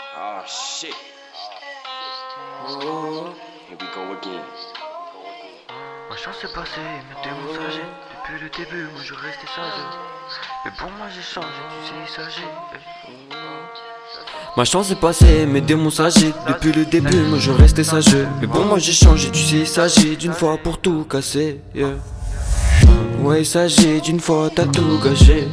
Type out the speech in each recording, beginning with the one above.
Oh shit. Here we go again. Ma chance est passée, mais t'es mon sage. Depuis le début, moi je restais sage. Mais pour moi j'ai changé, tu sais, sage. Ma chance est passée, mes démons s'agit Depuis le début, moi je restais sage Mais bon, moi j'ai changé, tu sais, il s'agit d'une fois pour tout casser yeah. Ouais, il s'agit d'une fois, t'as tout gâché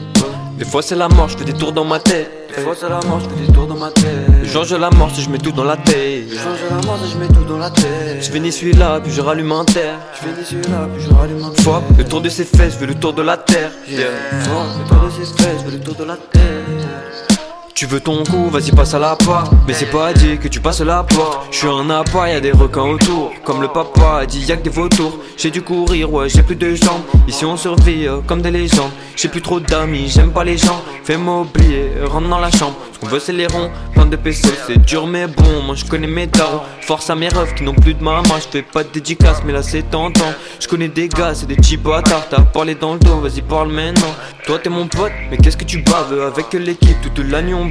Des fois c'est la mort, je fais des tours dans ma tête Des fois c'est la mort, je fais des tours dans ma tête change la mort si je mets tout dans la tête. Je change la mort si je mets tout dans la tête. Je finis celui-là, puis je rallume un terre. Je finis celui-là, puis je rallume un terre. le tour de ses fesses, je fais le tour de la terre. Yeah. Fuck, le tour de ses fesses, je fais le tour de la terre tu veux ton coup, vas-y passe à la porte Mais c'est pas dit que tu passes la porte Je suis un appât, y'a des requins autour. Comme le papa a dit y'a que des vautours. J'ai dû courir, ouais j'ai plus de jambes. Ici on survit euh, comme des légendes. J'ai plus trop d'amis, j'aime pas les gens. Fais-moi oublier, rentre dans la chambre. Ce qu'on veut c'est les ronds, plein de pesos C'est dur mais bon, moi je connais mes darons. Force à mes refs qui n'ont plus de maman Je fais pas de dédicace mais là c'est tentant. Je connais des gars, c'est des types bâtards. T'as parlé dans le dos, vas-y parle maintenant. Toi t'es mon pote, mais qu'est-ce que tu baves Avec l'équipe? Toute la nuit on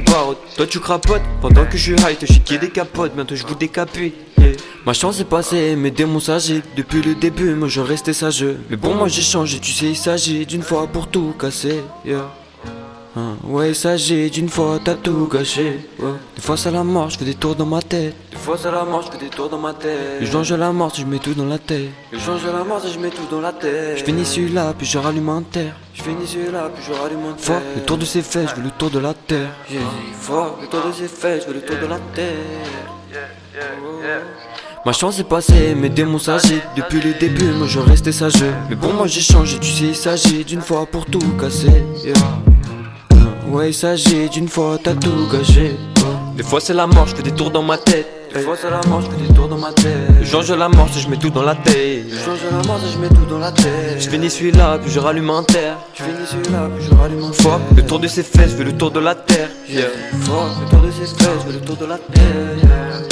Toi tu crapotes, pendant que je suis high Te chiquer des capotes, bientôt je vous décapite. Ma chance est passée, mes démons s'agitent. Depuis le début, moi je restais sage. Mais bon moi j'ai changé, tu sais il s'agit d'une fois pour tout casser. Hein, ouais, il s'agit d'une fois, t'as tout gâché. Ouais. Des fois, c'est la mort, je fais des tours dans ma tête. Des fois, c'est la mort, je fais des tours dans ma tête. Je change la mort si je mets tout dans la tête. Je change la mort si je mets tout dans la tête. Je finis celui-là, puis je rallume un terre. Je finis celui-là, puis je rallume un terre. le tour de ses fesses, je veux le tour de la terre. Fuck, le tour de ses fesses, je veux le tour de la terre. Ma chance est passée, mes démons s'agitent Depuis le début, moi je restais sage Mais bon, moi j'ai changé, tu sais, il s'agit d'une fois pour tout casser. Yeah. Ouais, il s'agit d'une fois, t'as tout gâché. Des fois c'est la mort, je fais des tours dans ma tête. Des fois c'est la mort, je fais des tours dans ma tête. Je change la mort je mets tout dans la tête. Je change la mort je mets tout dans la tête. Je finis celui-là, puis je rallume un terre. Je finis celui-là, puis je rallume un terre. le tour de ses fesses, je fais le tour de la terre. Yeah. Fuck, le tour de ses fesses, je fais le tour de la terre.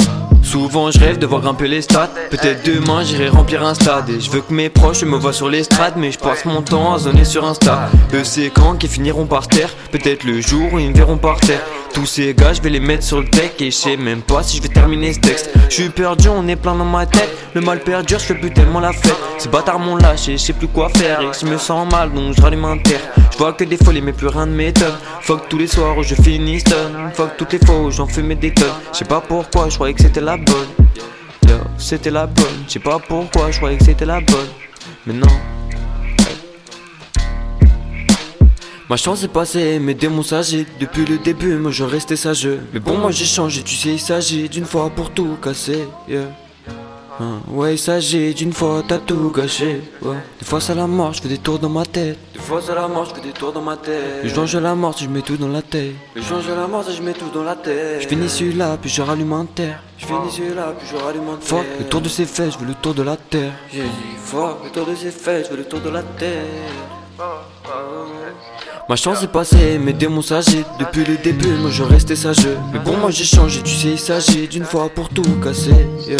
Souvent je rêve de voir grimper les stats Peut-être demain j'irai remplir un stade. Et je veux que mes proches me voient sur l'estrade Mais je passe mon temps à zoner sur Insta. Eux c'est quand qui finiront par terre. Peut-être le jour où ils me verront par terre tous ces gars, je vais les mettre sur le deck et je sais même pas si je vais terminer ce texte. Je suis perdu, on est plein dans ma tête. Le mal perdure, je fais plus tellement la fête. Ces bâtards m'ont lâché, je sais plus quoi faire. Et je me sens mal, donc je rallume un terre. Je vois que des folies, mais plus rien de m'étonne. Fuck tous les soirs où je finis stun. Fuck toutes les fois où j'en fumais des tonnes. Je sais pas pourquoi, je croyais que c'était la bonne. C'était la bonne. Je sais pas pourquoi, je croyais que c'était la bonne. Mais non. Ma chance est passée, mes démons s'agitent Depuis le début, moi je restais sage Mais bon, moi j'ai changé, tu sais, il s'agit d'une fois pour tout casser. Hein, ouais, il s'agit d'une fois, t'as tout gâché. Des fois c'est la mort, je fais des tours dans ma tête. Des fois c'est la mort, je fais des tours dans ma tête. Je change la mort je mets tout dans la tête. Je change la mort je mets tout dans la tête. Je finis celui-là, puis je rallume un terre. Je finis celui-là, puis je rallume un terre. Fuck, le tour de ses fesses, je veux le tour de la terre. Fuck, le tour de ses fesses, je veux le tour de la terre. Ma chance est passée, mes démons s'agitent Depuis le début, moi je restais sage Mais bon, moi j'ai changé, tu sais, il s'agit d'une fois pour tout casser. Yeah.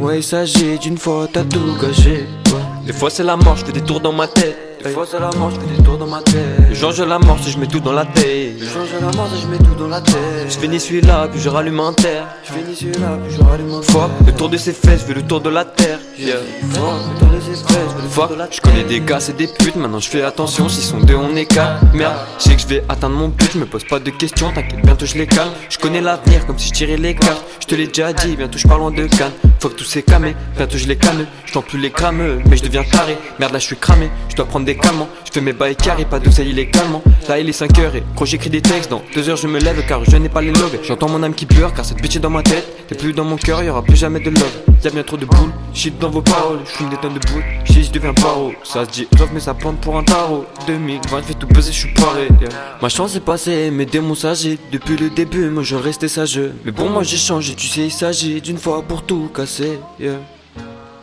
Ouais, il s'agit d'une fois, t'as tout gâché. Ouais. Des fois c'est la mort, je fais des tours dans ma tête. Des fois c'est la mort, je fais des tours dans ma tête. Je change la mort si je mets tout dans la tête. Je change la mort si je mets tout dans la tête. Je finis celui-là, puis je rallume un terre. Je finis celui-là, puis je rallume un terre. le tour de ses fesses, je fais le tour de la terre. Yeah. De je de connais des gars, c'est des putes, maintenant je fais attention. S'ils sont deux, on est quatre. Merde, je sais que je vais atteindre mon but, je me pose pas de questions, t'inquiète, bientôt je les calme. Je connais l'avenir comme si je tirais les cartes. Je te l'ai déjà dit, bientôt je parle en deux cannes. Faut que tout s'est bientôt je les calme. Je plus les crameux, mais je deviens taré. Merde, là je suis cramé, je dois prendre des calmants. Je fais mes bails carrés, pas de il est calmant. Là il est 5 heures et gros j'écris des textes. Dans 2 heures je me lève car je n'ai pas les logs. J'entends mon âme qui pleure car cette bitch dans ma tête. T'es plus dans mon cœur, y aura plus jamais de love. Y'a bien trop de boules, shit dans vos paroles. Je des tonnes de boules, shit je deviens paro. Ça se dit love mais ça plante pour un tarot. 2020 je vais tout baiser, je suis paré. Ma chance est passée, mes démons s'agitent. Depuis le début, moi je restais sage. Mais bon, moi j'ai changé, tu sais, il s'agit d'une fois pour tout Yeah.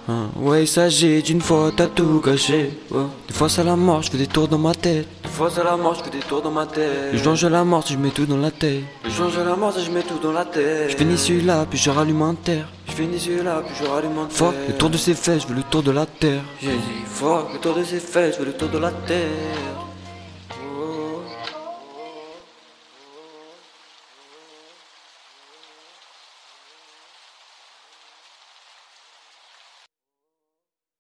Hein, ouais, il s'agit d'une fois, t'as tout gâché. Ouais. Des fois c'est la mort, je fais des tours dans ma tête. Des fois c'est la mort, je fais des tours dans ma tête. Je change la mort je mets tout dans la tête. Je change la mort je mets tout dans la tête. Je finis celui-là, puis je rallume un terre. Je finis celui-là, puis je rallume un terre. Fuck, le tour de ses fesses, je veux le tour de la terre. J'ai dit fuck, le tour de ses fesses, je veux le tour de la terre.